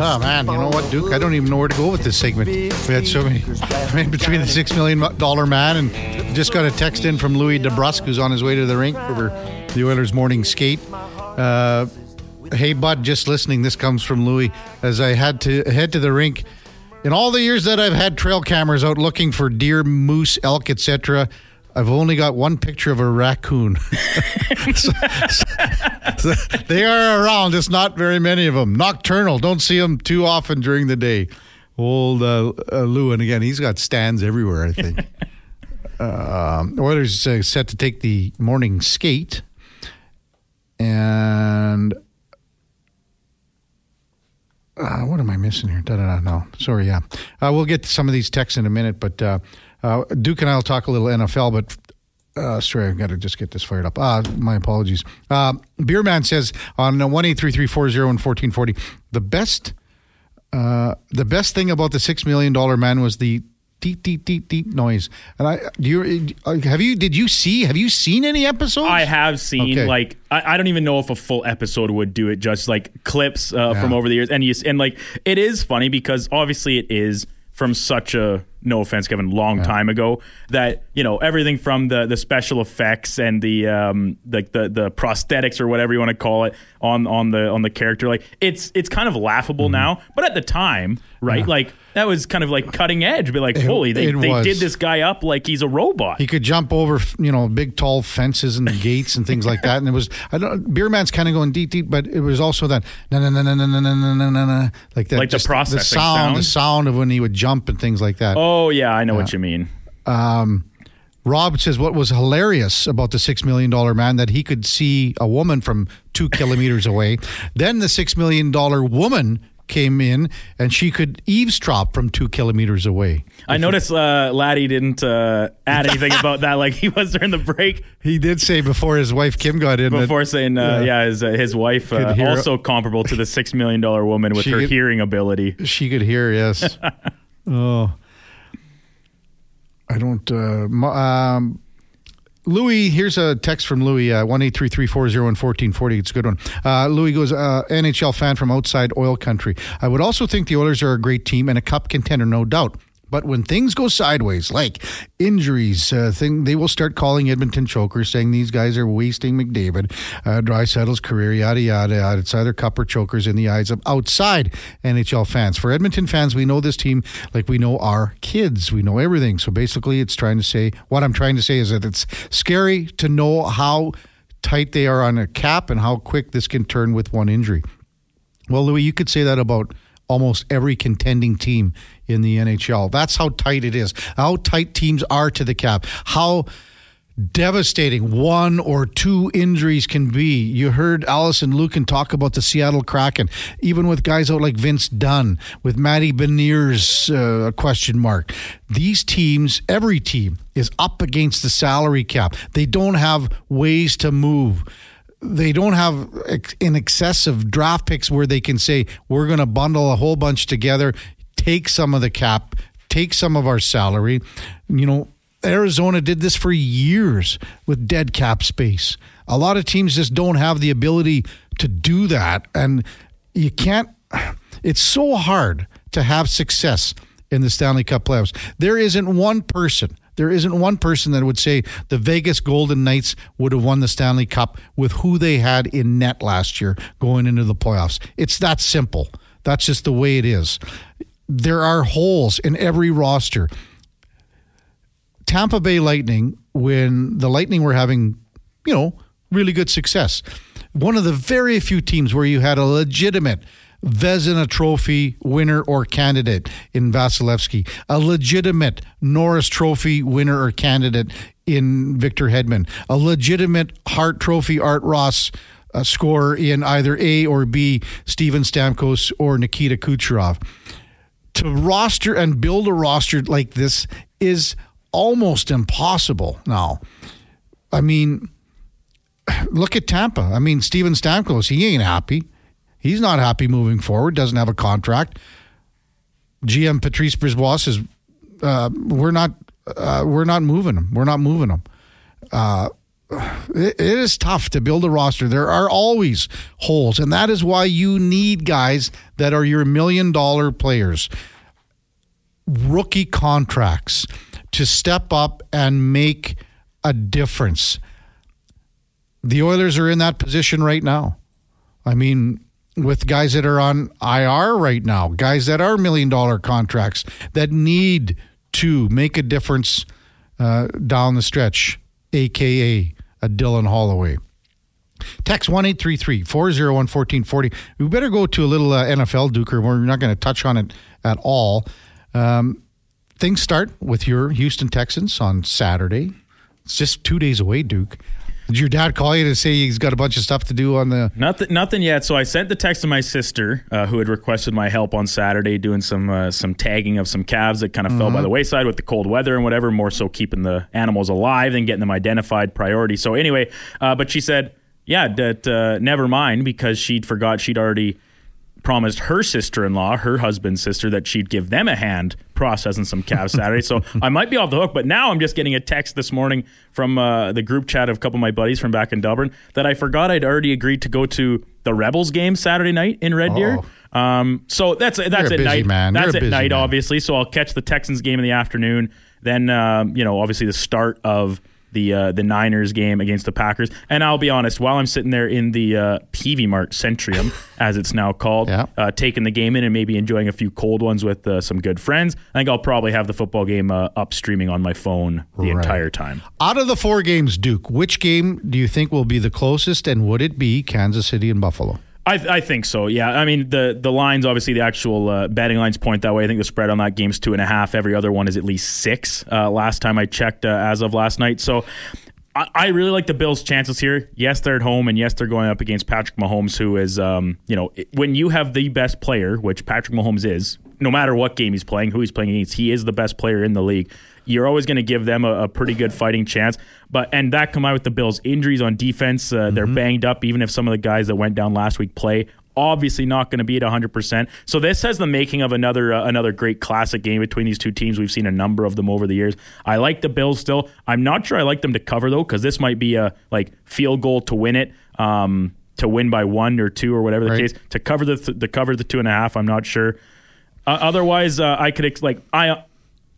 Oh man, you know what, Duke? I don't even know where to go with this segment. We had so many. I mean, between the six million dollar man and just got a text in from Louis DeBrusk, who's on his way to the rink for the Oilers' morning skate. Uh, hey, bud, just listening. This comes from Louis. As I had to head to the rink, in all the years that I've had trail cameras out looking for deer, moose, elk, etc. I've only got one picture of a raccoon. So- so they are around, just not very many of them. Nocturnal, don't see them too often during the day. Old uh, uh, Lewin again, he's got stands everywhere. I think. um, Oilers uh, set to take the morning skate, and uh, what am I missing here? Da da da. No, sorry. Yeah, uh, we'll get to some of these texts in a minute, but uh, uh, Duke and I will talk a little NFL. But uh, sorry, I've got to just get this fired up. Uh, my apologies. Uh, Beerman says on one eight three three four zero and fourteen forty. The best, uh, the best thing about the six million dollar man was the deep, deep, deep, deep noise. And I, do you uh, have you did you see have you seen any episodes? I have seen Okay. like I, I don't even know if a full episode would do it. Just like clips uh, Yeah. from over the years, and you and like it is funny because obviously it is from such a no offense, Kevin, long time ago that you know everything from the the special effects and the um like the the prosthetics or whatever you want to call it on on the on the character like it's it's kind of laughable Mm-hmm. now, but at the time, right? Like that was kind of like cutting edge. Be like, holy, they, they did this guy up like he's a robot. He could jump over, you know, big tall fences and gates and things like that. And it was, I don't, Beerman's kind of going deep, deep, but it was also that na na na na na na na na na like that, Like the just processing the sound, the sound of when he would jump and things like that. Oh yeah, I know what you mean. Rob says what was hilarious about the six million dollar man that he could see a woman from two kilometers away. Then the six million dollar woman came in and she could eavesdrop from two kilometers away. I noticed uh, Laddie didn't uh, add anything about that like he was during the break He did say before his wife Kim got in that- before saying, uh, yeah, his, uh, his wife uh, also comparable to the six million dollar woman with She her could- hearing ability. She could hear, yes. oh. I don't. Uh, um, Louis, here's a text from Louis, uh, one eight three three four zero and fourteen forty. It's a good one. Uh, Louis goes, uh, NHL fan from outside oil country. I would also think the Oilers are a great team and a cup contender, no doubt. But when things go sideways, like injuries, uh, thing they will start calling Edmonton chokers, saying these guys are wasting McDavid, uh, Draisaitl's career, yada yada yada. It's either cup or chokers in the eyes of outside NHL fans. For Edmonton fans, we know this team like we know our kids. We know everything. So basically, it's trying to say what I'm trying to say is that it's scary to know how tight they are on a cap and how quick this can turn with one injury. Well, Louis, you could say that about almost every contending team in the NHL. That's how tight it is. How tight teams are to the cap. How devastating one or two injuries can be. You heard Alison Lukan talk about the Seattle Kraken, even with guys out like Vince Dunn, with Matty Beniers uh, question mark. These teams, every team, is up against the salary cap. They don't have ways to move they don't have ex- in excessive draft picks where they can say we're going to bundle a whole bunch together, take some of the cap, take some of our salary. You know, Arizona did this for years with dead cap space. A lot of teams just don't have the ability to do that, and you can't. It's so hard to have success in the Stanley Cup playoffs. There isn't one person. There isn't one person that would say the Vegas Golden Knights would have won the Stanley Cup with who they had in net last year going into the playoffs. It's that simple. That's just the way it is. There are holes in every roster. Tampa Bay Lightning, when the Lightning were having, you know, really good success, one of the very few teams where you had a legitimate Vezina Trophy winner or candidate in Vasilevskiy, a legitimate Norris Trophy winner or candidate in Victor Hedman, a legitimate Hart Trophy Art Ross uh, scorer in either A or B, Steven Stamkos or Nikita Kucherov to roster and build a roster like this is almost impossible now. I mean, look at Tampa. I mean, Steven Stamkos, he ain't happy. He's not happy moving forward, doesn't have a contract. GM Patrice BriseBois says, uh, we're not uh, we're not moving him. We're not moving him. Uh, it is tough to build a roster. There are always holes, and that is why you need guys that are your million dollar players, rookie contracts to step up and make a difference. The Oilers are in that position right now. I mean, with guys that are on IR right now, guys that are million dollar contracts that need to make a difference uh, down the stretch, aka a Dylan Holloway. Text 1833 401 1440. We better go to a little uh, NFL, Duker. We're not going to touch on it at all. Um, things start with your Houston Texans on Saturday. It's just two days away, Duke. Did your dad call you to say he's got a bunch of stuff to do on the? Nothing, nothing yet. So I sent the text to my sister, uh, who had requested my help on Saturday, doing some uh, some tagging of some calves that kind of mm-hmm. fell by the wayside with the cold weather and whatever. More so keeping the animals alive than getting them identified priority. So anyway, uh, but she said, yeah, that uh, never mind because she'd forgot she'd already promised her sister-in-law, her husband's sister, that she'd give them a hand processing some calves Saturday. so I might be off the hook, but now I'm just getting a text this morning from uh, the group chat of a couple of my buddies from back in Dublin that I forgot I'd already agreed to go to the Rebels game Saturday night in Red Deer. Oh. Um, so that's that's at night. Man. That's at night, man. obviously. So I'll catch the Texans game in the afternoon. Then um, you know, obviously the start of the uh, the Niners game against the Packers. And I'll be honest, while I'm sitting there in the uh, Peavey Mart Centrium, as it's now called, yeah. uh, taking the game in and maybe enjoying a few cold ones with uh, some good friends, I think I'll probably have the football game uh, up streaming on my phone the right. entire time. Out of the four games, Duke, which game do you think will be the closest, and would it be Kansas City and Buffalo? I, I, think so. Yeah. I mean, the the lines obviously the actual uh, betting lines point that way. I think the spread on that game's two and a half. Every other one is at least six. Uh, last time I checked, uh, as of last night. So. I, I really like the Bills' chances here. Yes, they're at home, and yes, they're going up against Patrick Mahomes, who is, um, you know, when you have the best player, which Patrick Mahomes is, no matter what game he's playing, who he's playing against, he is the best player in the league you're always going to give them a, a, pretty good fighting chance. But and that combined with the Bills' injuries on defense, uh, mm-hmm. they're banged up. Even if some of the guys that went down last week play, obviously not going to be at 100%. So this has the making of another uh, another great classic game between these two teams. We've seen a number of them over the years. I like the Bills still. I'm not sure I like them to cover though cuz this might be a like field goal to win it. Um, to win by one or two or whatever the right. case to cover the th- to cover the two and a half. I'm not sure. Uh, otherwise, uh, I could ex- like I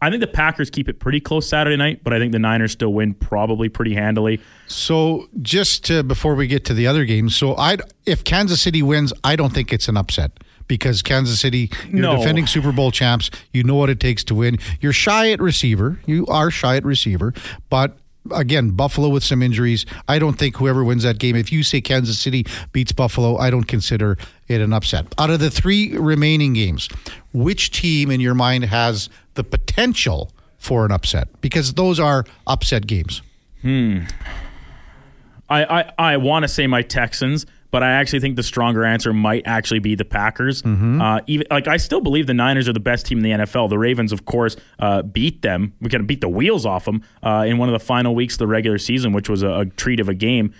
I think the Packers keep it pretty close Saturday night, but I think the Niners still win probably pretty handily. So, just to, before we get to the other games, so I if Kansas City wins, I don't think it's an upset because Kansas City, you're no. defending Super Bowl champs. You know what it takes to win. You're shy at receiver. You are shy at receiver, but again, Buffalo with some injuries. I don't think whoever wins that game, if you say Kansas City beats Buffalo, I don't consider it an upset. Out of the three remaining games, which team in your mind has the potential for an upset? Because those are upset games. Hmm. I, I, I want to say my Texans but I actually think the stronger answer might actually be the Packers. Mm-hmm. Uh, even like I still believe the Niners are the best team in the NFL. The Ravens, of course, uh, beat them. We kind of beat the wheels off them uh, in one of the final weeks of the regular season, which was a, a treat of a game.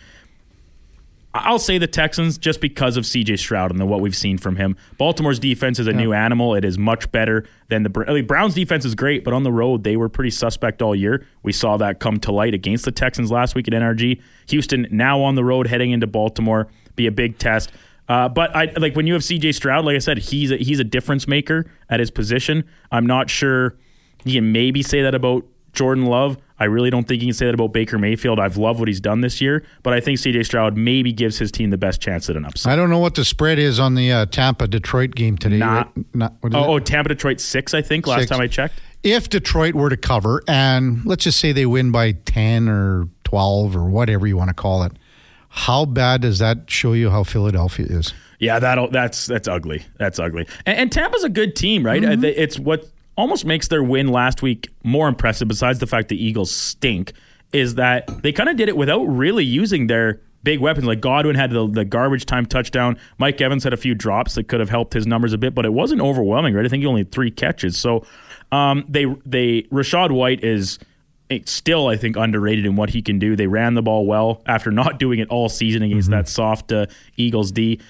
I'll say the Texans just because of CJ Stroud and what we've seen from him. Baltimore's defense is a yeah. new animal. It is much better than the I mean, Browns defense is great, but on the road they were pretty suspect all year. We saw that come to light against the Texans last week at NRG. Houston now on the road heading into Baltimore be a big test. Uh, but I like when you have CJ Stroud, like I said, he's a, he's a difference maker at his position. I'm not sure you can maybe say that about Jordan Love. I really don't think you can say that about Baker Mayfield. I've loved what he's done this year, but I think CJ Stroud maybe gives his team the best chance at an upset. I don't know what the spread is on the uh, Tampa Detroit game today. Not, Not oh, oh, Tampa Detroit six, I think, last six. time I checked. If Detroit were to cover, and let's just say they win by 10 or 12 or whatever you want to call it, how bad does that show you how Philadelphia is? Yeah, that that's that's ugly. That's ugly. And, and Tampa's a good team, right? Mm-hmm. It's what almost makes their win last week more impressive. Besides the fact the Eagles stink, is that they kind of did it without really using their big weapons. Like Godwin had the, the, garbage time touchdown. Mike Evans had a few drops that could have helped his numbers a bit, but it wasn't overwhelming, right? I think he only had three catches. So um, they they Rachaad White is still, I think, underrated in what he can do. They ran the ball well after not doing it all season against mm-hmm. that soft uh, Eagles D.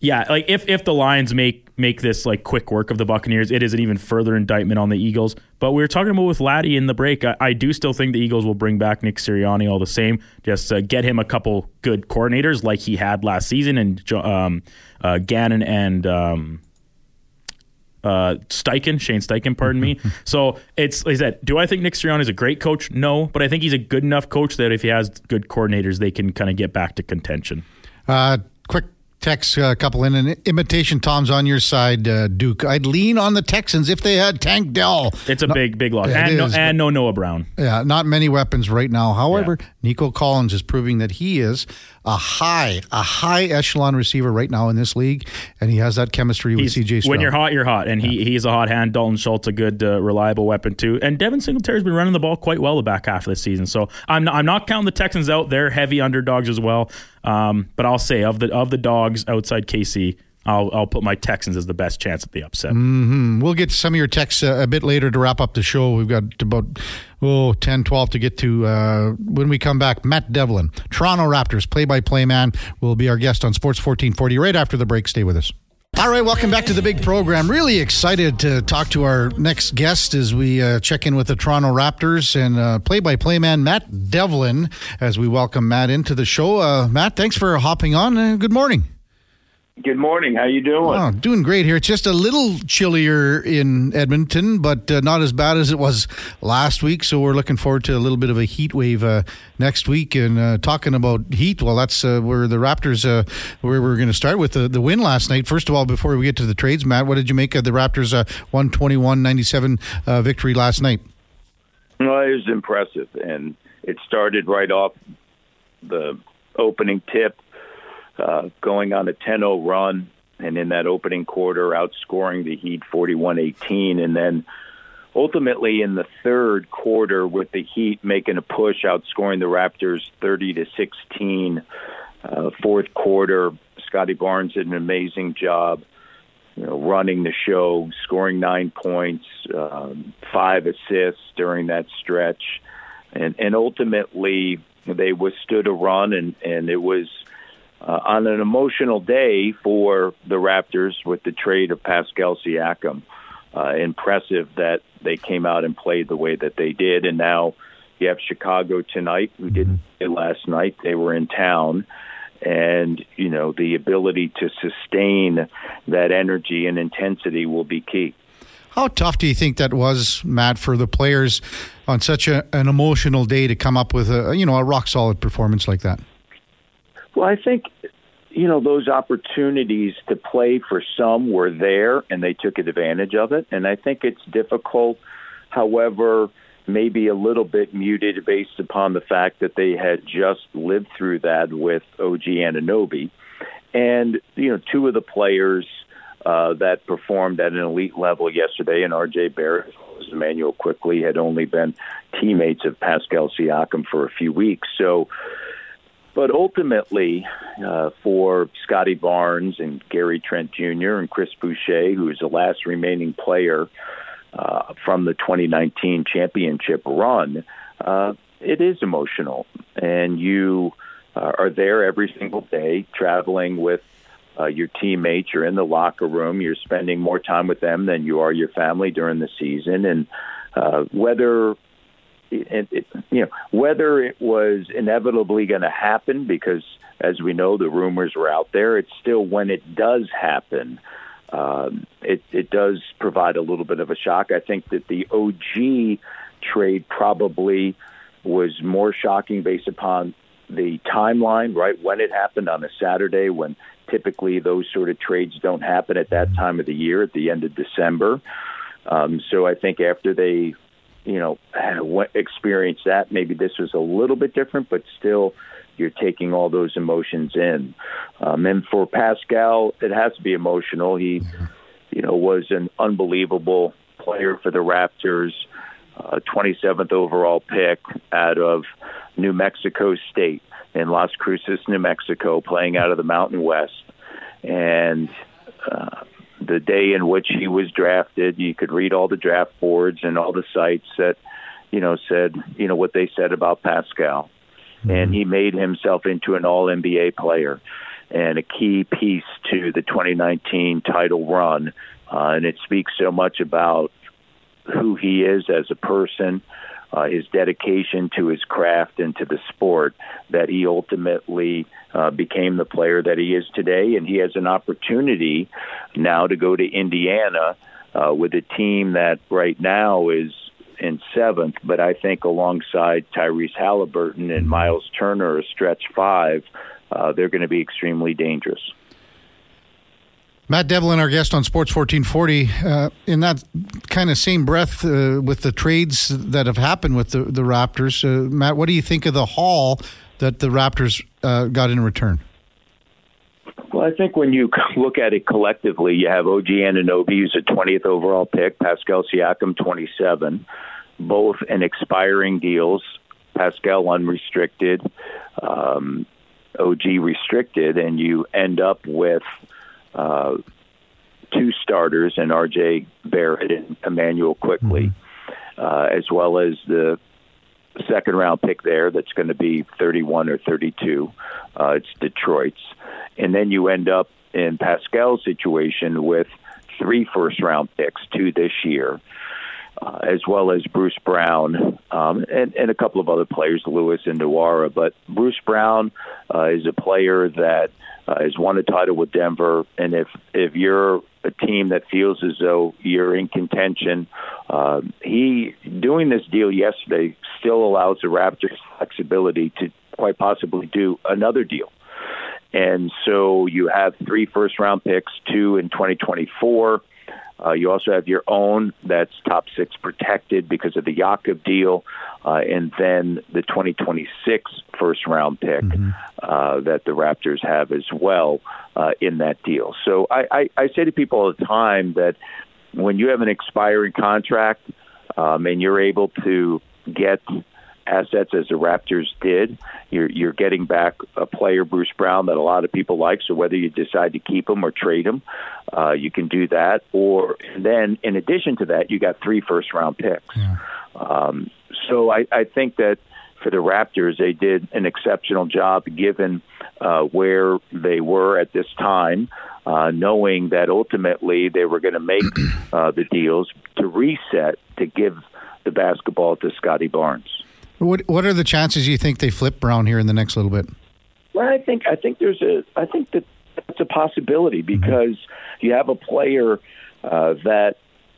Yeah, like if if the Lions make make this like quick work of the Buccaneers. It is an even further indictment on the Eagles. But we were talking about with Laddie in the break. I, I do still think the Eagles will bring back Nick Sirianni all the same. Just uh, get him a couple good coordinators like he had last season, and um, uh, Gannon and. Um, uh, Steichen, Shane Steichen, pardon me. so it's like I said, do I think Nick Sirianni is a great coach? No, but I think he's a good enough coach that if he has good coordinators, they can kind of get back to contention. Uh, quick text a uh, couple in an imitation Tom's on your side, uh, Duke. I'd lean on the Texans if they had Tank Dell. It's a no, big, big loss, and, is, no, and no Noah Brown. Yeah, not many weapons right now. However, yeah. Nico Collins is proving that he is a high, a high echelon receiver right now in this league, and he has that chemistry with CJ. When you're hot, you're hot, and yeah. he he's a hot hand. Dalton Schultz a good, uh, reliable weapon too, and Devin Singletary's been running the ball quite well the back half of the season. So I'm not, I'm not counting the Texans out; they're heavy underdogs as well. Um, but I'll say of the of the dogs outside KC, I'll, I'll put my Texans as the best chance at the upset. Mm-hmm. We'll get some of your texts uh, a bit later to wrap up the show. We've got about oh, 10, 12 to get to uh, when we come back. Matt Devlin, Toronto Raptors play by play man, will be our guest on Sports 1440 right after the break. Stay with us. All right, welcome back to the big program. Really excited to talk to our next guest as we uh, check in with the Toronto Raptors and play by play man Matt Devlin as we welcome Matt into the show. Uh, Matt, thanks for hopping on. Uh, good morning. Good morning. How you doing? Oh, doing great here. It's just a little chillier in Edmonton, but uh, not as bad as it was last week. So we're looking forward to a little bit of a heat wave uh, next week. And uh, talking about heat, well, that's uh, where the Raptors, uh, where we're going to start with the, the win last night. First of all, before we get to the trades, Matt, what did you make of the Raptors' 121-97 uh, victory last night? Well, it was impressive, and it started right off the opening tip uh, going on a 10-0 run, and in that opening quarter, outscoring the Heat 41-18, and then ultimately in the third quarter with the Heat making a push, outscoring the Raptors 30 to 16. Uh, fourth quarter, Scottie Barnes did an amazing job, you know, running the show, scoring nine points, um, five assists during that stretch, and and ultimately they withstood a run, and and it was uh, on an emotional day for the Raptors with the trade of Pascal Siakam. Uh, impressive that they came out and played the way that they did, and now you have Chicago tonight, who didn't play last night. They were in town, and you know the ability to sustain that energy and intensity will be key. How tough do you think that was, Matt, for the players on such a, an emotional day to come up with a you know a rock solid performance like that? Well, I think you know those opportunities to play for some were there and they took advantage of it and i think it's difficult however maybe a little bit muted based upon the fact that they had just lived through that with og anunoby and you know two of the players uh, that performed at an elite level yesterday and rj barrett as Immanuel Quickley had only been teammates of Pascal Siakam for a few weeks. So but ultimately, uh, for Scotty Barnes and Gary Trent Jr. and Chris Boucher, who is the last remaining player uh, from the 2019 championship run, uh, it is emotional. And you uh, are there every single day traveling with uh, your teammates. You're in the locker room. You're spending more time with them than you are your family during the season. And uh, whether it, it, you know whether it was inevitably going to happen because as we know the rumors were out there it's still when it does happen um, it it does provide a little bit of a shock. I think that the og trade probably was more shocking based upon the timeline right when it happened on a saturday when typically those sort of trades don't happen at that time of the year at the end of december. Um, so i think after they you know, experienced that. Maybe this was a little bit different, but still, you're taking all those emotions in. Um, and for Pascal, it has to be emotional. He, you know, was an unbelievable player for the Raptors, uh, 27th overall pick out of New Mexico State in Las Cruces, New Mexico, playing out of the Mountain West. And uh, the day in which he was drafted. You could read all the draft boards and all the sites that, you know, said, you know, what they said about Pascal. Mm-hmm. And he made himself into an all NBA player. and a key piece to the 2019 title run. Uh, and it speaks so much about who he is as a person, uh, his dedication to his craft and to the sport, that he ultimately uh, became the player that he is today. And he has an opportunity now to go to Indiana uh, with a team that right now is in seventh, but I think alongside Tyrese Halliburton and Miles Turner, a stretch five, uh, they're going to be extremely dangerous. Matt Devlin, our guest on Sports 1440, uh, in that kind of same breath uh, with the trades that have happened with the, the Raptors, uh, Matt, what do you think of the haul that the Raptors uh, got in return? Well, I think when you look at it collectively, you have OG Anunoby, who's a 20th overall pick, Pascal Siakam, 27, both in expiring deals. Pascal unrestricted, um, OG restricted, and you end up with uh, two starters and R.J. Barrett and Immanuel Quickley, mm-hmm. uh, as well as the second round pick there that's going to be 31 or 32. Uh, it's Detroit's. And then you end up in Pascal's situation with three first round picks, two this year, uh, as well as Bruce Brown um, and, and a couple of other players, Lewis and Nwora. But Bruce Brown uh, is a player that uh, has won a title with Denver, and if if you're a team that feels as though you're in contention, uh, he doing this deal yesterday still allows the Raptors flexibility to quite possibly do another deal. And so you have three first round picks, two in 2024. Uh, you also have your own that's top six protected because of the Jakob deal, uh, and then the 2026 first round pick mm-hmm. uh, that the Raptors have as well uh, in that deal. So I, I, I say to people all the time that when you have an expiring contract um, and you're able to get assets as the Raptors did. You're you're getting back a player, Bruce Brown, that a lot of people like. So whether you decide to keep him or trade him, uh, you can do that. Or then, in addition to that, you got three first round picks. Yeah. Um, so I, I think that for the Raptors, they did an exceptional job given uh, where they were at this time. Uh, knowing that ultimately they were going to make uh, the deals to reset to give the basketball to Scottie Barnes. What What are the chances you think they flip Brown here in the next little bit? Well, I think I think there's a I think that that's a possibility mm-hmm. because mm-hmm. you have a player uh, that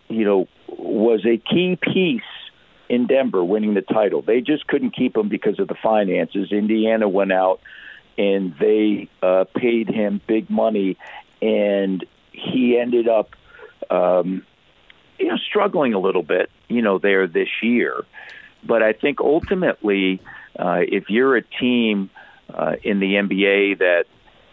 you know was a key piece in Denver winning the title. They just couldn't keep him because of the finances. Indiana went out and they uh, paid him big money, and he ended up, um, you know, struggling a little bit, you know, there this year. But I think ultimately, uh, if you're a team uh, in the NBA that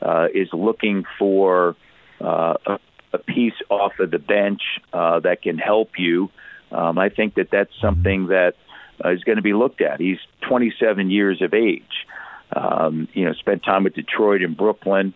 uh, is looking for uh, a, a piece off of the bench uh, that can help you, um, I think that that's something that uh, is going to be looked at. He's 27 years of age. Um, you know, spent time with Detroit and Brooklyn.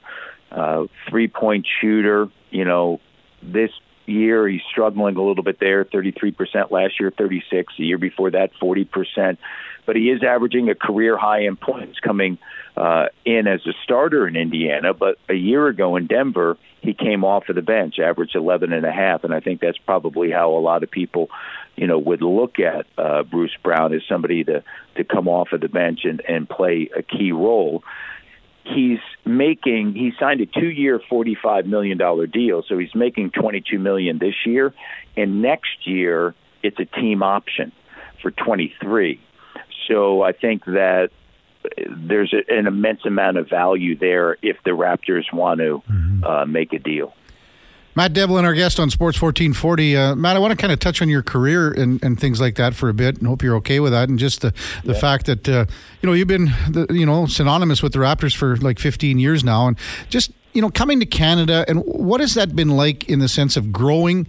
Uh, three point shooter. You know, this year. He's struggling a little bit there, 33% last year, 36 the year before that, 40%. But he is averaging a career high in points coming uh, in as a starter in Indiana. But a year ago in Denver, he came off of the bench, averaged 11 and a half, and I think that's probably how a lot of people, you know, would look at uh, Bruce Brown as somebody to to come off of the bench and and play a key role he's making he signed a two year forty five million dollar deal. So he's making twenty two million this year. And next year it's a team option for twenty three so i think that there's an immense amount of value there if the raptors want to mm-hmm. uh, make a deal Matt Devlin, our guest on Sports 1440. Uh, Matt, I want to kind of touch on your career and, and things like that for a bit, and hope you're okay with that. And just the, the yeah. fact that uh, you know you've been the, you know synonymous with the Raptors for like 15 years now, and just you know coming to Canada, and what has that been like in the sense of growing?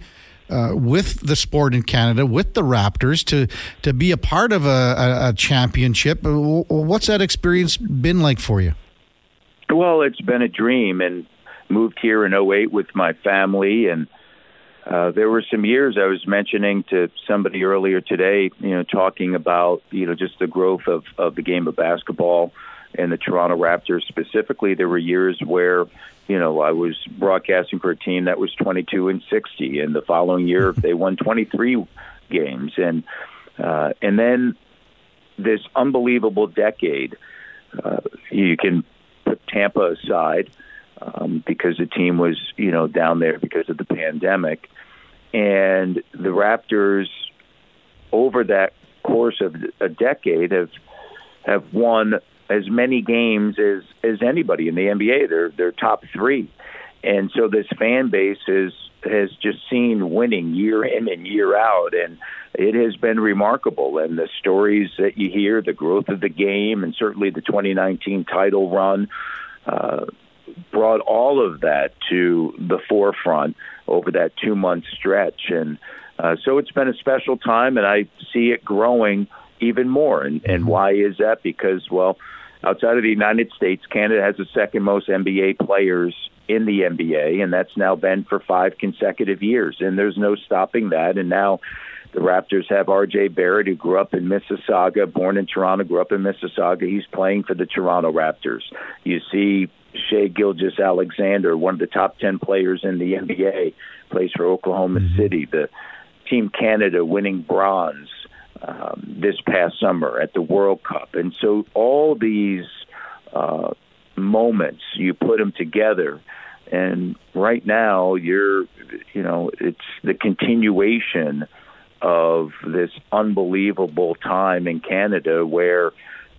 Uh, with the sport in Canada, with the Raptors, to to be a part of a, a, a championship, what's that experience been like for you? Well, it's been a dream, and moved here in 08 with my family and uh, there were some years I was mentioning to somebody earlier today, you know, talking about, you know, just the growth of, of the game of basketball and the Toronto Raptors specifically. There were years where you know I was broadcasting for a team that was 22 and 60, and the following year they won 23 games, and uh, and then this unbelievable decade. Uh, you can put Tampa aside um, because the team was, you know, down there because of the pandemic, and the Raptors over that course of a decade have have won as many games as as anybody in the NBA. They're they're top three, and so this fan base is has just seen winning year in and year out, and it has been remarkable. And the stories that you hear, the growth of the game, and certainly the 2019 title run. Uh, brought all of that to the forefront over that two month stretch. And uh, so it's been a special time, and I see it growing even more. And, and why is that? Because, well, outside of the United States, Canada has the second most NBA players in the NBA, and that's now been for five consecutive years. And there's no stopping that. And now the Raptors have R.J. Barrett, who grew up in Mississauga, born in Toronto, grew up in Mississauga. He's playing for the Toronto Raptors. You see Shai Gilgeous-Alexander, one of the top 10 players in the NBA, plays for Oklahoma mm-hmm. City. The Team Canada winning bronze um, this past summer at the World Cup. And so all these uh, moments, you put them together. And right now, you're, you know, it's the continuation of this unbelievable time in Canada where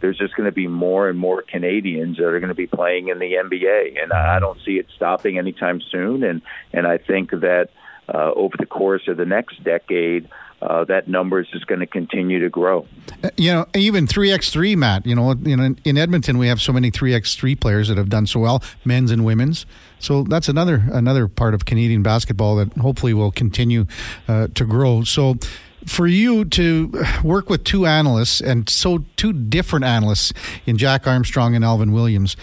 there's just going to be more and more Canadians that are going to be playing in the NBA, and I don't see it stopping anytime soon. And and I think that uh, over the course of the next decade, uh, that numbers is going to continue to grow. Uh, you know, even three x three, Matt. You know, know, in Edmonton we have so many three x three players that have done so well, men's and women's. So that's another another part of Canadian basketball that hopefully will continue uh, to grow. So for you to work with two analysts and so two different analysts in Jack Armstrong and Alvin Williams,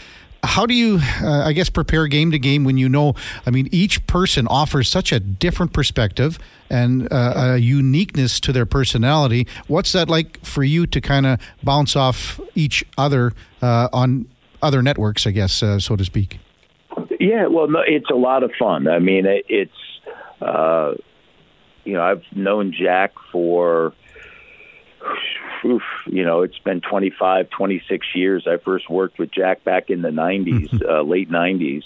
how do you, uh, I guess, prepare game to game when you know, I mean, each person offers such a different perspective and uh, a uniqueness to their personality? What's that like for you to kind of bounce off each other uh, on other networks, I guess, uh, so to speak? Yeah, well, no, it's a lot of fun. I mean, it's uh, you know, I've known Jack for, oof, you know, it's been 25, 26 years. I first worked with Jack back in the 90s, mm-hmm. uh, late 90s.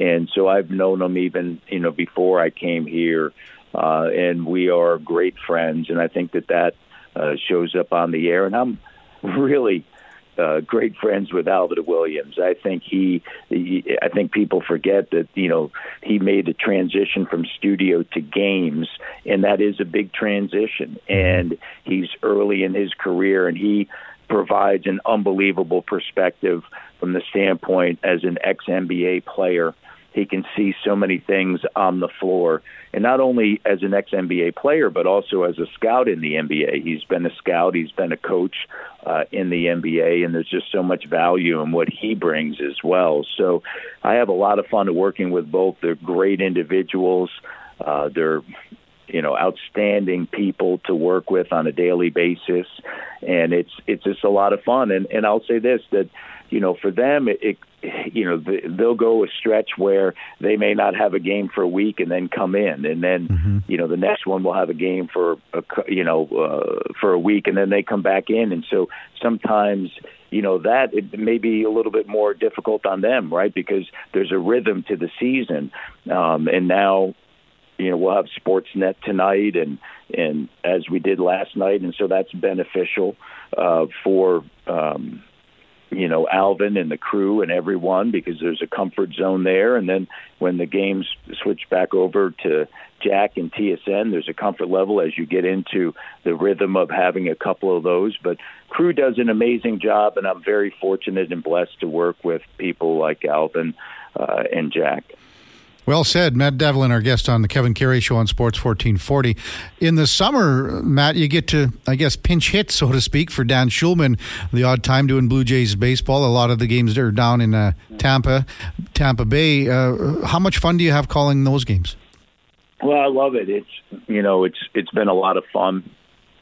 And so I've known him even, you know, before I came here. Uh, and we are great friends. And I think that that uh, shows up on the air. And I'm really uh, great friends with Alvin Williams. I think he, he, I think people forget that you know he made the transition from studio to games, and that is a big transition. And he's early in his career, and he provides an unbelievable perspective from the standpoint as an ex NBA player he can see so many things on the floor. And not only as an ex NBA player, but also as a scout in the NBA. He's been a scout, he's been a coach uh, in the NBA, and there's just so much value in what he brings as well. So I have a lot of fun working with both. They're great individuals. Uh, they're you know outstanding people to work with on a daily basis and it's it's just a lot of fun and and I'll say this that you know for them it, it you know they'll go a stretch where they may not have a game for a week and then come in. And then mm-hmm. you know the next one will have a game for a you know uh, for a week and then they come back in. And so sometimes you know that it may be a little bit more difficult on them right? Because there's a rhythm to the season. Um and now you know we'll have sportsnet tonight and and as we did last night. And so that's beneficial uh for um you know Alvin and the crew and everyone because there's a comfort zone there. And then when the games switch back over to Jack and TSN, there's a comfort level as you get into the rhythm of having a couple of those. But crew does an amazing job, and I'm very fortunate and blessed to work with people like Alvin uh, and Jack. Well said. Matt Devlin, our guest on the Kevin Karius Show on Sports 1440. In the summer, Matt, you get to, I guess, pinch hit, so to speak, for Dan Shulman. the odd time doing Blue Jays baseball. A lot of the games are down in uh, Tampa, Tampa Bay. Uh, how much fun do you have calling those games? Well, I love it. It's, you know, it's it's been a lot of fun.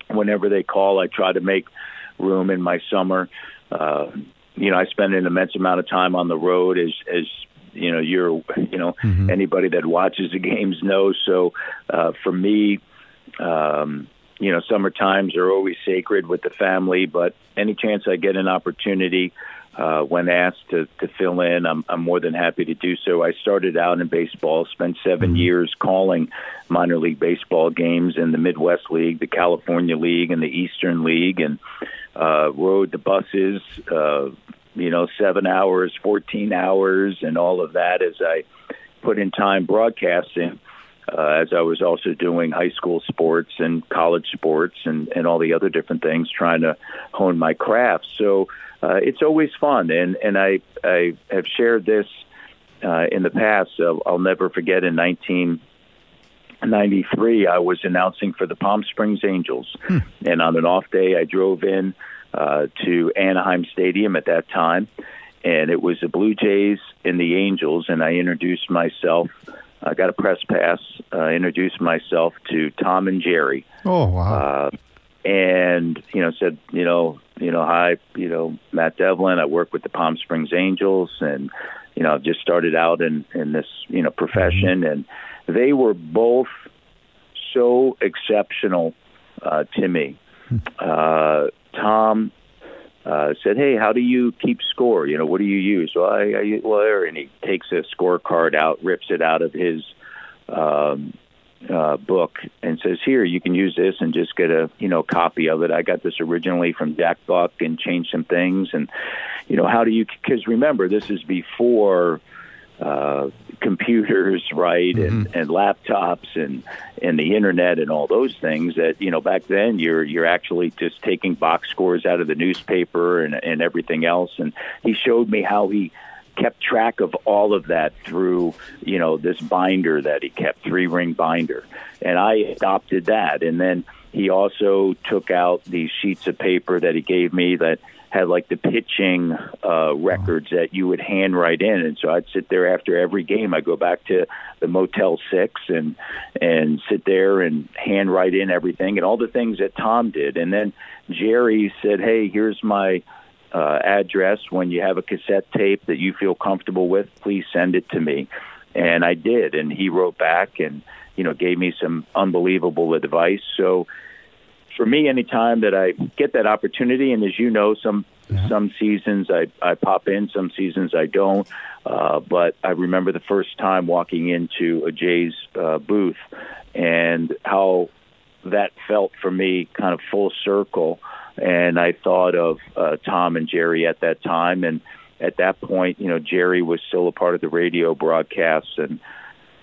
Whenever they call, I try to make room in my summer. Uh, you know, I spend an immense amount of time on the road as as you know you're you know mm-hmm. anybody that watches the games knows. So uh, for me. Um, you know, summer times are always sacred with the family, but any chance I get an opportunity, uh, when asked to, to fill in, I'm, I'm more than happy to do so. I started out in baseball, spent 7 mm-hmm. years calling minor league baseball games in the Midwest League, the California League, and the Eastern League, and uh, rode the buses, uh, you know, seven hours, 14 hours, and all of that as I put in time broadcasting. Uh, as I was also doing high school sports and college sports and, and all the other different things, trying to hone my craft. So uh, it's always fun. And and I I have shared this uh, in the past. So I'll never forget in 1993 I was announcing for the Palm Springs Angels, hmm. and on an off day I drove in uh, to Anaheim Stadium at that time, and it was the Blue Jays and the Angels, and I introduced myself. I got a press pass. Uh, introduced myself to Tom and Jerry. Oh wow! Uh, and you know said you know you know hi you know Matt Devlin I work with the Palm Springs Angels and you know I've just started out in in this you know profession mm-hmm. and they were both so exceptional uh, to me. Hmm. Uh, Tom uh, said, "Hey, how do you keep score? You know, what do you use?" Well, I, I well, and he takes a scorecard out, rips it out of his um, uh, book and says, "Here, you can use this and just get a you know copy of it." I got this originally from Jack Buck and changed some things, and you know how do you? Because remember, this is before uh, computers, right, mm-hmm. and, and laptops and and the internet and all those things. That you know back then you're you're actually just taking box scores out of the newspaper and and everything else. And he showed me how he kept track of all of that through you know this binder that he kept three ring binder and i adopted that and then he also took out these sheets of paper that he gave me that had like the pitching uh records that you would hand handwrite in. And so I'd sit there after every game. I go back to the Motel 6 and and sit there and handwrite in everything and all the things that Tom did. And then Jerry said hey here's my uh, address. When you have a cassette tape that you feel comfortable with please send it to me. And i did. And he wrote back and you know gave me some unbelievable advice. So for me anytime that i get that opportunity and as you know some yeah. some seasons i i pop in some seasons i don't uh but i remember the first time walking into a jay's uh booth and how that felt for me kind of full circle and I thought of uh, Tom and Jerry at that time. And at that point, you know, Jerry was still a part of the radio broadcasts, and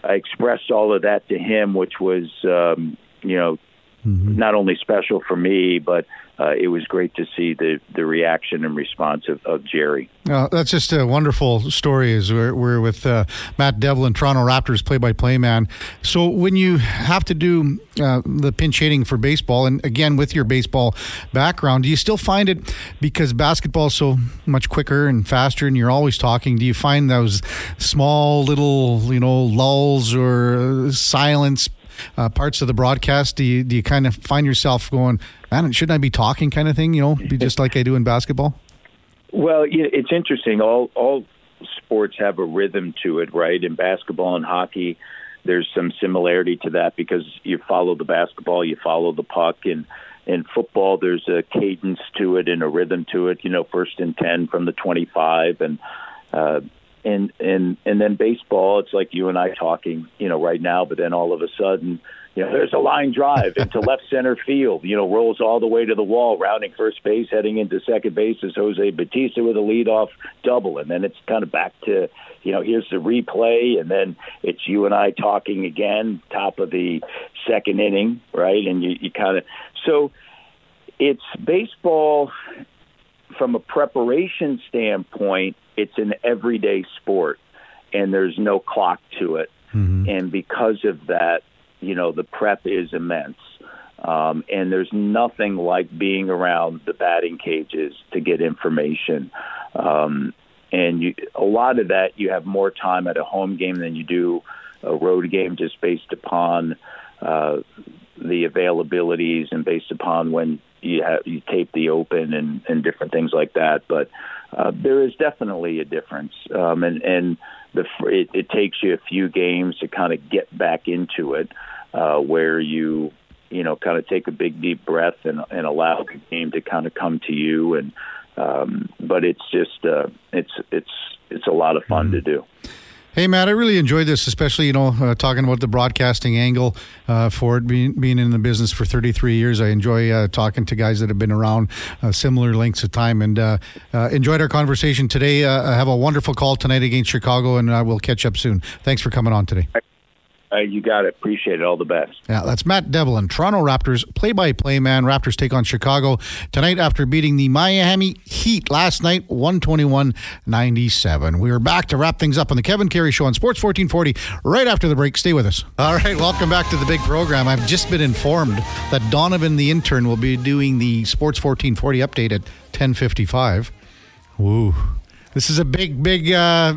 I expressed all of that to him, which was, um, you know, mm-hmm. not only special for me, but uh, it was great to see the, the reaction and response of, of Jerry. Uh, that's just a wonderful story. As we're, we're with uh, Matt Devlin, Toronto Raptors play-by-play man. So when you have to do uh, the pinch hitting for baseball, and again with your baseball background, do you still find it because basketball is so much quicker and faster, and you're always talking? Do you find those small little you know lulls or silence uh, parts of the broadcast? Do you do you kind of find yourself going, man, shouldn't I be talking, kind of thing? You know, be just like I do in basketball. Well, it's interesting. All all sports have a rhythm to it, right? In basketball and hockey, there's some similarity to that because you follow the basketball, you follow the puck, and in football, there's a cadence to it and a rhythm to it. You know, first and ten from the 25, and uh, and and and then baseball it's like you and I talking you know right now but then all of a sudden you know there's a line drive into left center field you know rolls all the way to the wall rounding first base heading into second base is Jose Bautista with a leadoff double. And then it's kind of back to you know here's the replay. And then it's you and I talking again top of the second inning right? And you, you kind of so it's baseball from a preparation standpoint it's an everyday sport and there's no clock to it. Mm-hmm. And because of that, you know, the prep is immense. Um, and there's nothing like being around the batting cages to get information. Um, and you, a lot of that, you have more time at a home game than you do a road game, just based upon uh, the availabilities and based upon when you have you tape the open and and different things like that. But uh, there is definitely a difference, um, and and the it, it takes you a few games to kind of get back into it, uh, where you you know kind of take a big deep breath and and allow the game to kind of come to you and. Um, but it's just uh, it's it's it's a lot of fun mm-hmm. to do. Hey, Matt, I really enjoyed this, especially, you know, uh, talking about the broadcasting angle uh, for it, being, being in the business for 33 years. I enjoy uh, talking to guys that have been around uh, similar lengths of time and uh, uh, enjoyed our conversation today. have a wonderful call tonight against Chicago, and we'll catch up soon. Thanks for coming on today. Uh, you got it. Appreciate it. All the best. Yeah, that's Matt Devlin, Toronto Raptors play-by-play man. Raptors take on Chicago tonight after beating the Miami Heat last night, 121-97. We are back to wrap things up on the Kevin Karius Show on Sports 1440 right after the break. Stay with us. All right, welcome back to the big program. I've just been informed that Donovan the intern will be doing the Sports 1440 update at 1055. Woo. This is a big, big, uh,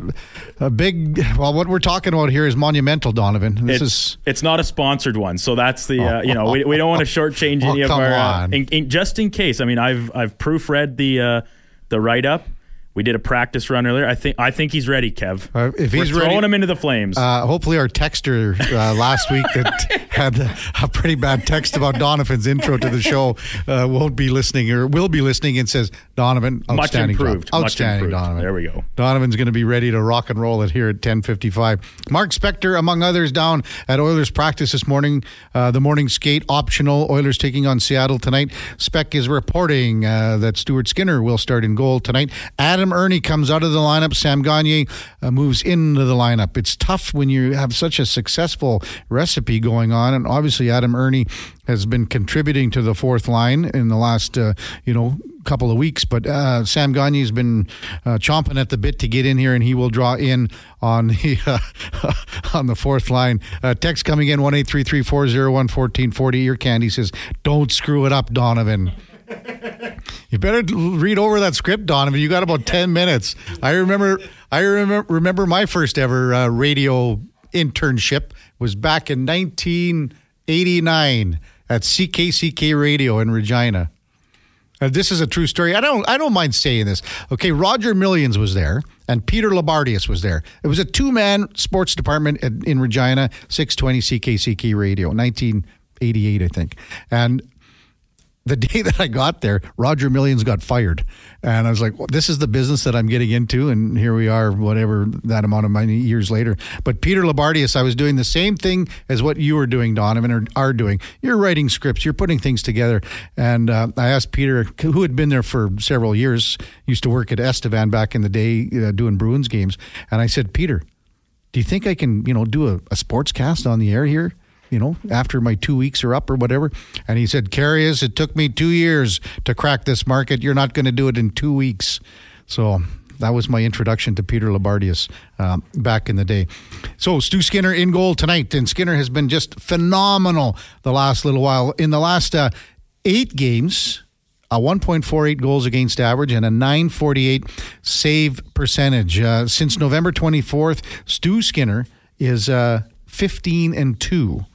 a big. Well, what we're talking about here is monumental, Donovan. This it's, is. It's not a sponsored one, so that's the. Uh, you know, we, we don't want to shortchange oh, any of our. Uh, in, in, just in case, I mean, I've I've proofread the uh, the write up. We did a practice run earlier. I think I think he's ready, Kev. Uh, if We're he's throwing ready, him into the flames. Uh, hopefully, our texter uh, last week that had a pretty bad text about Donovan's intro to the show uh, won't be listening or will be listening and says Donovan, outstanding Much improved. Job. Outstanding, Much improved. Donovan. There we go. Donovan's going to be ready to rock and roll it here at 10:55. Mark Spector, among others, down at Oilers practice this morning. Uh, the morning skate optional. Oilers taking on Seattle tonight. Spec is reporting uh, that Stuart Skinner will start in goal tonight. Adam Erne comes out of the lineup. Sam Gagner uh, moves into the lineup. It's tough when you have such a successful recipe going on, and obviously Adam Erne has been contributing to the fourth line in the last, uh, you know, couple of weeks. But uh, Sam Gagner has been uh, chomping at the bit to get in here, and he will draw in on the uh, on the fourth line. Uh, text coming in one eight three three four zero one fourteen forty. Your candy says, "Don't screw it up, Donovan." You better read over that script, Donovan. You got about ten minutes. I remember. I remember. Remember my first ever uh, radio internship was back in 1989 at CKCK Radio in Regina. Uh, this is a true story. I don't. I don't mind saying this. Okay, Roger Millions was there, and Peter Loubardias was there. It was a two-man sports department in, in Regina, 620 CKCK Radio, 1988, I think, and the day that I got there, Roger Millions got fired. And I was like, well, this is the business that I'm getting into. And here we are, whatever that amount of money years later. But Peter Loubardias, I was doing the same thing as what you were doing, Donovan, or are doing. You're writing scripts, you're putting things together. And uh, I asked Peter, who had been there for several years, used to work at Estevan back in the day uh, doing Bruins games. And I said, Peter, do you think I can, you know, do a, a sports cast on the air here? You know, after my two weeks are up or whatever. And he said, Karius, it took me two years to crack this market. You're not going to do it in two weeks. So that was my introduction to Peter Loubardias um, back in the day. So Stu Skinner in goal tonight, and Skinner has been just phenomenal the last little while. In the last uh, eight games, a 1.48 goals against average and a 948 save percentage. Uh, since November 24th, Stu Skinner is uh, 15 and 2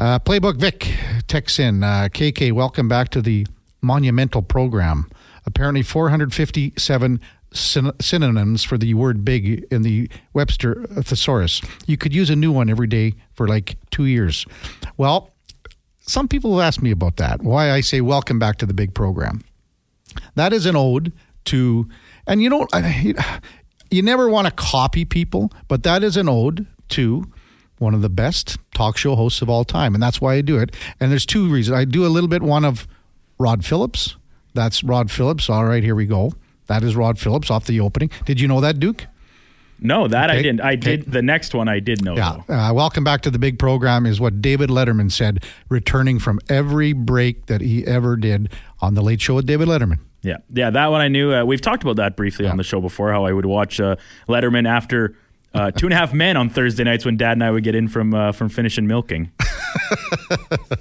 uh, Playbook Vic texts in uh, KK, welcome back to the monumental program. Apparently, 457 syn- synonyms for the word big in the Webster thesaurus. You could use a new one every day for like two years. Well, some people have asked me about that, why I say welcome back to the big program. That is an ode to, and you know, you never want to copy people, but that is an ode to one of the best talk show hosts of all time, and that's why I do it. And there's two reasons. I do a little bit one of Rod Phillips. That's Rod Phillips. All right, here we go. That is Rod Phillips off the opening. Did you know that, Duke? No, that okay. I didn't. I okay. did the next one. I did know. Yeah. Uh, welcome back to the big program is what David Letterman said, returning from every break that he ever did on the Late Show with David Letterman. Yeah, yeah, that one I knew. Uh, we've talked about that briefly yeah. on the show before. How I would watch uh, Letterman after uh, two and a half men on Thursday nights when Dad and I would get in from uh, from finishing milking.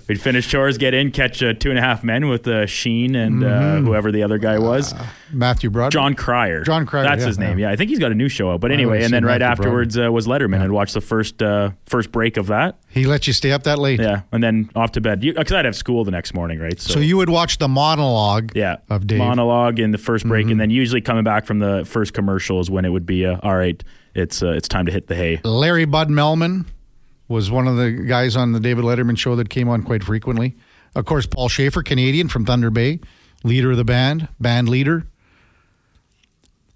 We'd finish chores, get in, catch uh, two and a half men with uh, Sheen and uh, whoever the other guy was. Matthew Broderick. Jon Cryer. Jon Cryer, That's yeah, his name. yeah. Yeah. I think he's got a new show out. But anyway, and then right Matthew afterwards uh, was Letterman. I'd watch the first uh, first break of that. He let you stay up that late. Yeah, and then off to bed. Because I'd have school the next morning, right? So you would watch the monologue yeah, of Dave. monologue in the first break, Mm-hmm. and then usually coming back from the first commercial is when it would be uh, all right. It's uh, it's time to hit the hay. Larry Bud Melman was one of the guys on the David Letterman show that came on quite frequently. Of course, Paul Shaffer, Canadian from Thunder Bay, leader of the band, band leader.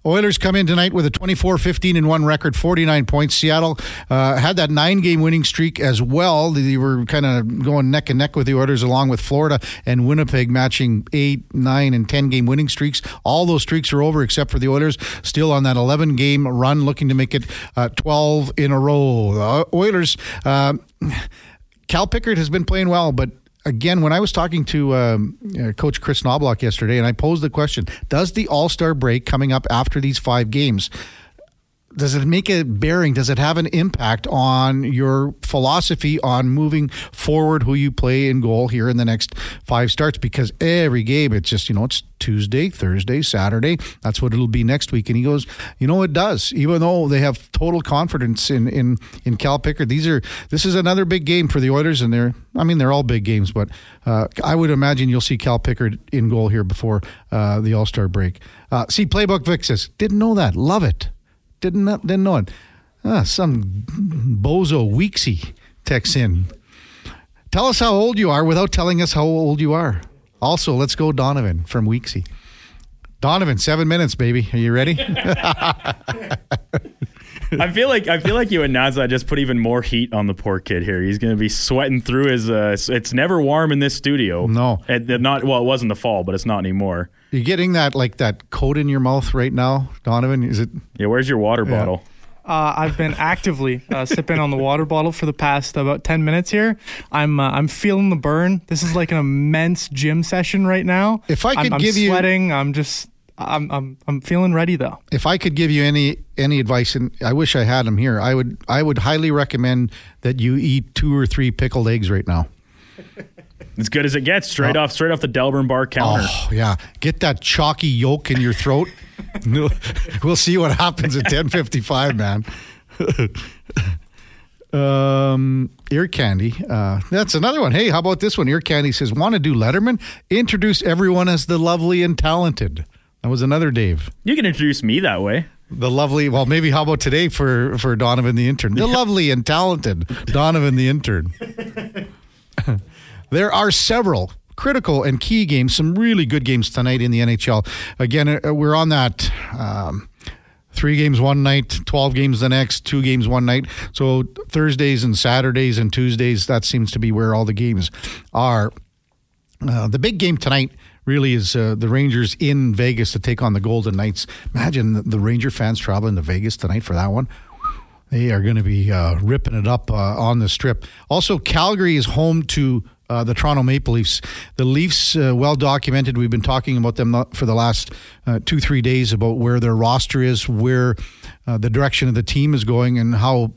Oilers come in tonight with a 24 15 and 1 record, 49 points. Seattle uh, had that nine game winning streak as well. They were kind of going neck and neck with the Oilers, along with Florida and Winnipeg, matching eight, nine, and 10 game winning streaks. All those streaks are over except for the Oilers, still on that 11 game run, looking to make it uh, 12 in a row. The Oilers. Uh, Cal Pickard has been playing well, but again, when I was talking to um, uh, Coach Kris Knoblauch yesterday, and I posed the question: Does the All Star break coming up after these five games? Does it make a bearing? Does it have an impact on your philosophy on moving forward? Who you play in goal here in the next five starts? Because every game, it's just you know it's Tuesday, Thursday, Saturday. That's what it'll be next week. And he goes, you know, it does. Even though they have total confidence in in in Cal Pickard, these are this is another big game for the Oilers, and they're I mean they're all big games, but uh, I would imagine you'll see Cal Pickard in goal here before uh, the All Star break. Uh, see, playbook Vixes didn't know that. Love it. Didn't know, didn't know it. Ah, some bozo Weeksy texts in. Tell us how old you are without telling us how old you are. Also, let's go Donovan from Weeksy. Donovan, seven minutes, baby. Are you ready? I feel like I feel like you and Naza just put even more heat on the poor kid here. He's going to be sweating through his. Uh, it's never warm in this studio. No. it, it not well. It was in the fall, but it's not anymore. You getting that like that coat in your mouth right now, Donovan? Is it? Yeah, where's your water bottle? Uh, I've been actively uh, sipping on the water bottle for the past about ten minutes here. I'm uh, I'm feeling the burn. This is like an immense gym session right now. If I I'm- could I'm, give you- sweating, I'm just I'm I'm I'm feeling ready though. If I could give you any any advice, and I wish I had them here, I would I would highly recommend that you eat two or three pickled eggs right now. As good as it gets, straight off straight off the Delburne bar counter. Oh yeah, get that chalky yolk in your throat. we'll, see what happens at ten fifty five, man. um, ear candy. Uh, that's another one. Hey, how about this one? Ear candy says, "Want to do Letterman? Introduce everyone as the lovely and talented." That was another Dave. You can introduce me that way. The lovely. Well, maybe how about today for for Donovan the intern? The lovely and talented Donovan the intern. there are several critical and key games. Some really good games tonight in the NHL. Again, uh, we're on that. Um, Three games one night, 12 games the next, two games one night. So Thursdays and Saturdays and Tuesdays, that seems to be where all the games are. Uh, the big game tonight really is uh, the Rangers in Vegas to take on the Golden Knights. Imagine the, the Ranger fans traveling to Vegas tonight for that one. They are going to be uh, ripping it up uh, on the strip. Also, Calgary is home to uh, the Toronto Maple Leafs. The Leafs, uh, well documented. We've been talking about them for the last uh, two, three days about where their roster is, where uh, the direction of the team is going, and how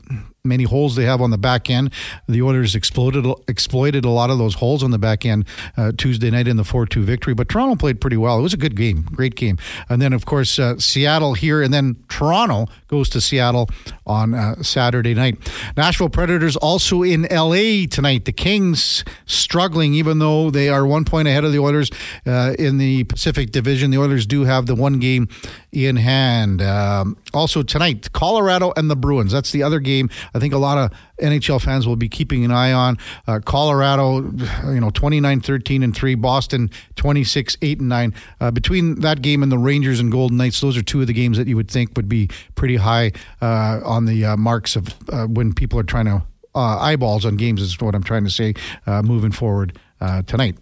many holes they have on the back end. The Oilers exploded, exploited a lot of those holes on the back end uh, Tuesday night in the 4 2 victory. But Toronto played pretty well. It was a good game, great game. And then, of course, uh, Seattle here, and then Toronto goes to Seattle on uh, Saturday night. Nashville Predators also in LA tonight. The Kings struggling, even though they are one point ahead of the Oilers uh, in the Pacific Division. The Oilers do have the one game in hand. Um, also tonight, Colorado and the Bruins. That's the other game. I think a lot of NHL fans will be keeping an eye on. Uh, Colorado, you know, 29 13 and 3. Boston, 26 8 and 9. Uh, between that game and the Rangers and Golden Knights, those are two of the games that you would think would be pretty high uh, on the uh, marks of uh, when people are trying to. Uh, eyeballs on games is what I'm trying to say moving forward tonight.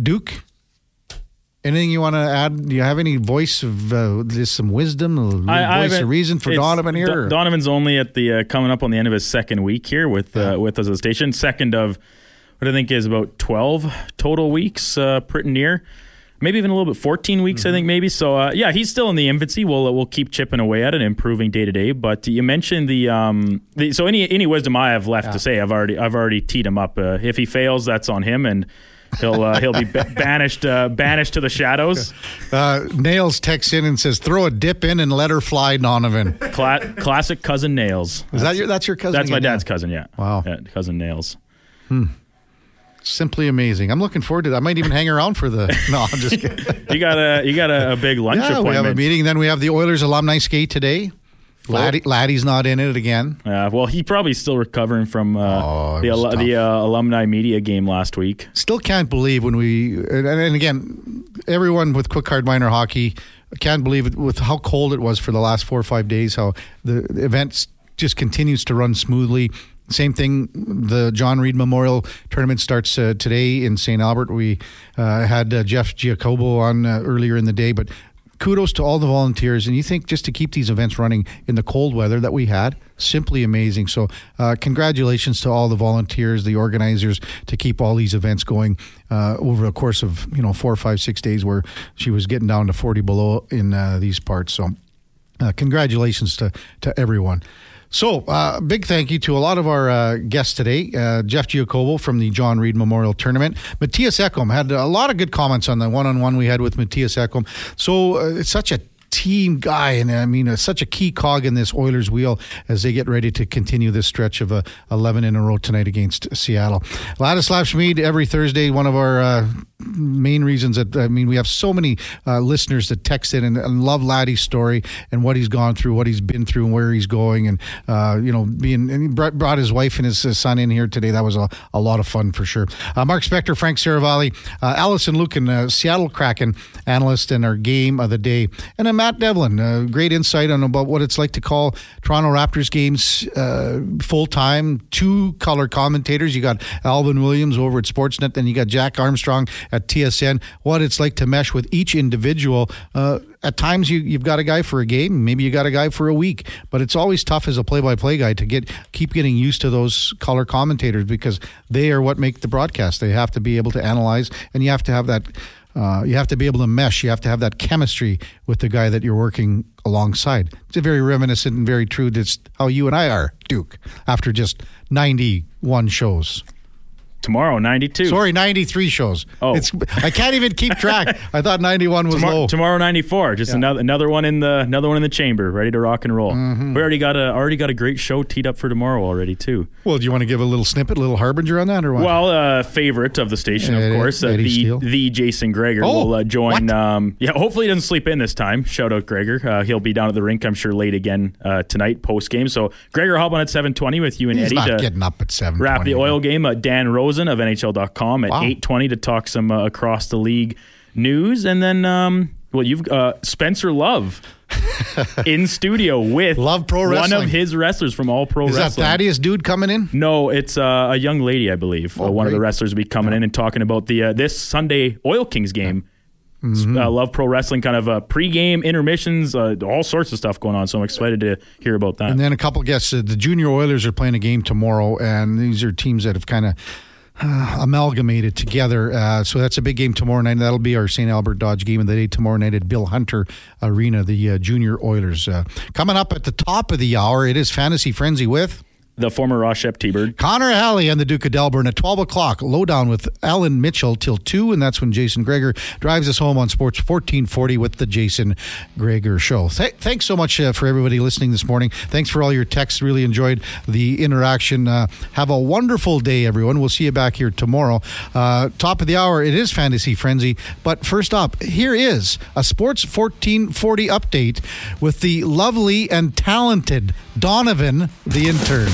Duke, Anything you want to add? Do you have any voice of uh, just some wisdom, I, voice of reason for Donovan here? Do- Donovan's only at the uh, coming up on the end of his second week here with uh, with us at the station. Second of what I think is about twelve total weeks, uh, pretty near. maybe even a little bit 14 weeks Mm-hmm. I think maybe. So uh, yeah, he's still in the infancy. We'll we'll keep chipping away at it, improving day to day. But you mentioned the um the, so any any wisdom I have left to say, I've already I've already teed him up. Uh, if he fails, that's on him and. He'll uh, he'll be ba- banished uh, banished to the shadows. Uh, Nails texts in and says, "Throw a dip in and let her fly, Donovan." Cla- classic cousin Nails. Is that your? That's your cousin. That's my dad's cousin. Yeah. Wow. Yeah, cousin Nails. Simply amazing. I'm looking forward to that. I might even hang around for the. No, I'm just kidding. You got a you got a, a big lunch yeah, appointment. we have a meeting. Then we have the Oilers alumni skate today. Laddie, Laddie's not in it again. Uh, well, he probably still recovering from uh, Oh, the al- the uh, alumni media game last week. Still can't believe when we and, and again, everyone with Quikcard Minor Hockey can't believe it with how cold it was for the last four or five days. How the, the event just continues to run smoothly. Same thing. The John Reed Memorial Tournament starts uh, today in St. Albert. We uh, had uh, Jeff Giacobo on uh, earlier in the day, but kudos to all the volunteers. And you think just to keep these events running in the cold weather that we had, simply amazing. So, uh, congratulations to all the volunteers, the organizers, to keep all these events going uh, over a course of you know four, five, six days, where she was getting down to forty below in uh, these parts. So, uh, congratulations to to everyone. So, uh, big thank you to a lot of our uh, guests today. Uh, Jeff Giacobo from the John Reed Memorial Tournament. Mattias Ekholm had a lot of good comments on the one on one we had with Mattias Ekholm. So, uh, it's such a team guy, and I mean, uh, such a key cog in this Oilers wheel as they get ready to continue this stretch of uh, 11 in a row tonight against Seattle. Ladislav Smid every Thursday, one of our uh, main reasons that I mean, we have so many uh, listeners that text in and, and love Laddie's story and what he's gone through, what he's been through, and where he's going, and uh, you know, being and he brought, his wife and his, son in here today. That was a, a lot of fun for sure. Uh, Mark Spector, Frank Seravalli, uh, Alison Lukan, uh, Seattle Kraken analyst, and our game of the day, and then Matt Devlin, great insight on about what it's like to call Toronto Raptors games uh, full time. Two color commentators. You got Alvin Williams over at Sportsnet, then you got Jack Armstrong at TSN. What it's like to mesh with each individual. Uh, at times you, you've got a guy for a game, maybe you got a guy for a week, but it's always tough as a play-by-play guy to get keep getting used to those color commentators because they are what make the broadcast. They have to be able to analyze, and you have to have that. Uh, you have to be able to mesh. You have to have that chemistry with the guy that you're working alongside. It's a very reminiscent and very true. That's how you and I are, Duke. After just 91 shows. Tomorrow, 92. Sorry, 93 shows. Oh. it's I can't even keep track. I thought 91 was Tomorrow, low. tomorrow 94 just another another one in the another one in the chamber ready to rock and roll Mm-hmm. we already got a already got a great show teed up for tomorrow already too Well, do you want to give a little snippet, a little harbinger on that, or what? well uh favorite of the station of Eddie- course uh, the Steele. the jason Gregor Oh, will uh, join um yeah hopefully he doesn't sleep in this time shout out Gregor uh, he'll be down at the rink i'm sure late again uh, tonight post game so Gregor hop on at 720 with you and He's eddie not to getting up at seven. wrap the oil game. Uh, Dan Rosen of NHL.com at Wow. 8:20 to talk some uh, across the league news, and then um, well, you've uh, Spencer Love in studio with Love Pro Wrestling. one of his wrestlers from All Pro wrestling. Is that. Thaddeus dude coming in? no, it's uh, a young lady, I believe. Oh, uh, one of the wrestlers will be coming in and talking about the uh, this Sunday Oil Kings game. Mm-hmm. Uh, Love Pro Wrestling kind of uh, pre-game intermissions, uh, all sorts of stuff going on. So I'm excited to hear about that. And then a couple guests. Uh, the Junior Oilers are playing a game tomorrow, and these are teams that have kind of uh, amalgamated together. Uh, so that's a big game tomorrow night. That'll be our St. Albert Dodge game of the day tomorrow night at Bill Hunter Arena, the uh, Junior Oilers. Uh, coming up at the top of the hour, it is Fantasy Frenzy with. The former Ross Shep T-Bird. Connor Halley and the Duke of Delburne at 12 o'clock. Lowdown with Allan Mitchell till 2, and that's when Jason Gregor drives us home on Sports 1440 with the Jason Gregor Show. Th- thanks so much uh, for everybody listening this morning. Thanks for all your texts. Really enjoyed the interaction. Uh, have a wonderful day, everyone. We'll see you back here tomorrow. Uh, top of the hour, it is Fantasy Frenzy. But first up, here is a Sports 1440 update with the lovely and talented Donovan, the intern.